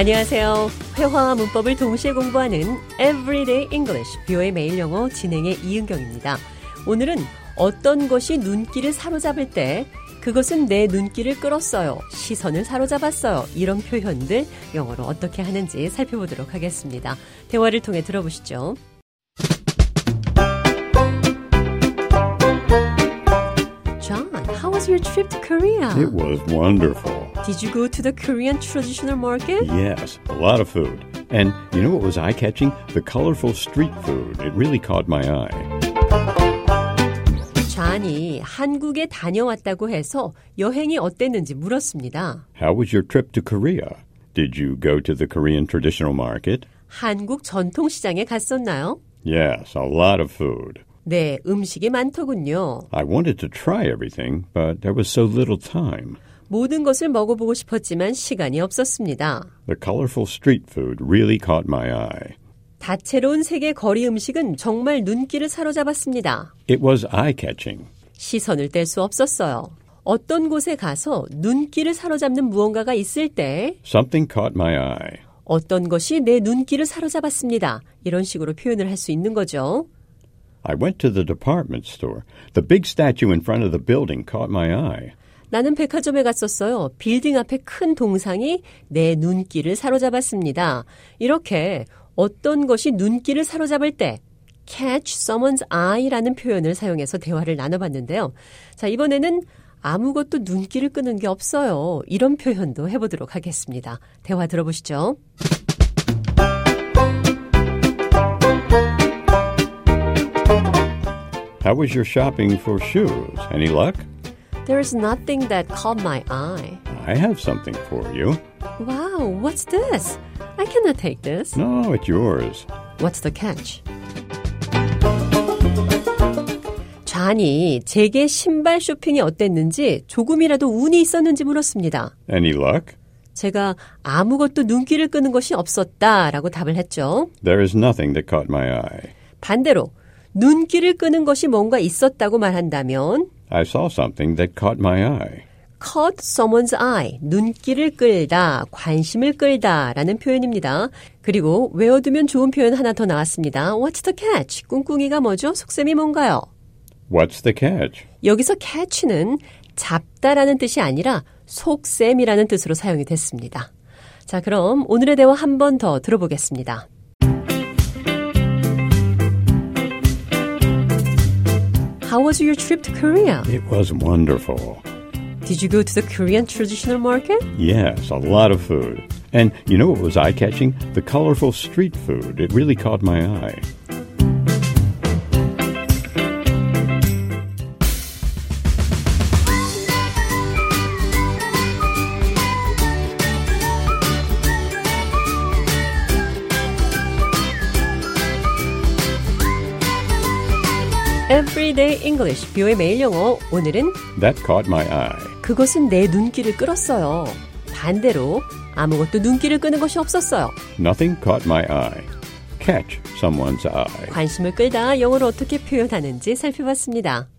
안녕하세요. 회화와 문법을 동시에 공부하는 Everyday English, 뷰의 매일 영어 진행의 이은경입니다. 오늘은 어떤 것이 눈길을 사로잡을 때 그것은 내 눈길을 끌었어요. 시선을 사로잡았어요. 이런 표현들 영어로 어떻게 하는지 살펴보도록 하겠습니다. 대화를 통해 들어보시죠. John, how was your trip to Korea? It was wonderful. Did you go to the Korean traditional market? Yes, a lot of food. And you know what was eye catching? The colorful street food. It really caught my eye. 존이 한국에 다녀왔다고 해서 여행이 어땠는지 물었습니다. How was your trip to Korea? Did you go to the Korean traditional market? 한국 전통시장에 갔었나요? Yes, a lot of food. 네, 음식이 많더군요. I wanted to try everything, but there was so little time. 모든 것을 먹어보고 싶었지만 시간이 없었습니다. The colorful street food really caught my eye. 다채로운 세계 거리 음식은 정말 눈길을 사로잡았습니다. It was eye catching. 시선을 뗄 수 없었어요. 어떤 곳에 가서 눈길을 사로잡는 무언가가 있을 때 Something caught my eye. 어떤 것이 내 눈길을 사로잡았습니다. 이런 식으로 표현을 할 수 있는 거죠. I went to the department store. The big statue in front of the building caught my eye. 나는 백화점에 갔었어요. 빌딩 앞에 큰 동상이 내 눈길을 사로잡았습니다. 이렇게 어떤 것이 눈길을 사로잡을 때 catch someone's eye라는 표현을 사용해서 대화를 나눠봤는데요. 자, 이번에는 아무것도 눈길을 끄는 게 없어요. 이런 표현도 해보도록 하겠습니다. 대화 들어보시죠. How was your shopping for shoes? Any luck? There's nothing that caught my eye. I have something for you. Wow, what's this? I cannot take this. No, it's yours. What's the catch? 잔이 제게 신발 쇼핑이 어땠는지 조금이라도 운이 있었는지 물었습니다. Any luck? 제가 아무것도 눈길을 끄는 것이 없었다라고 답을 했죠. There is nothing that caught my eye. 반대로 눈길을 끄는 것이 뭔가 있었다고 말한다면 I saw something that caught my eye. caught someone's eye, 눈길을 끌다, 관심을 끌다 라는 표현입니다. 그리고 외워두면 좋은 표현 하나 더 나왔습니다. What's the catch? 꿍꿍이가 뭐죠? 속셈이 뭔가요? What's the catch? 여기서 catch는 잡다라는 뜻이 아니라 속셈이라는 뜻으로 사용이 됐습니다. 자, 그럼 오늘의 대화 한 번 더 들어보겠습니다. How was your trip to Korea? It was wonderful. Did you go to the Korean traditional market? Yes, a lot of food. And you know what was eye catching? The colorful street food. It really caught my eye. Everyday English, 뷰의 매일 영어. 오늘은 That caught my eye. 그것은 내 눈길을 끌었어요. 반대로 아무것도 눈길을 끄는 것이 없었어요. Nothing caught my eye. Catch someone's eye. 관심을 끌다 영어로 어떻게 표현하는지 살펴봤습니다.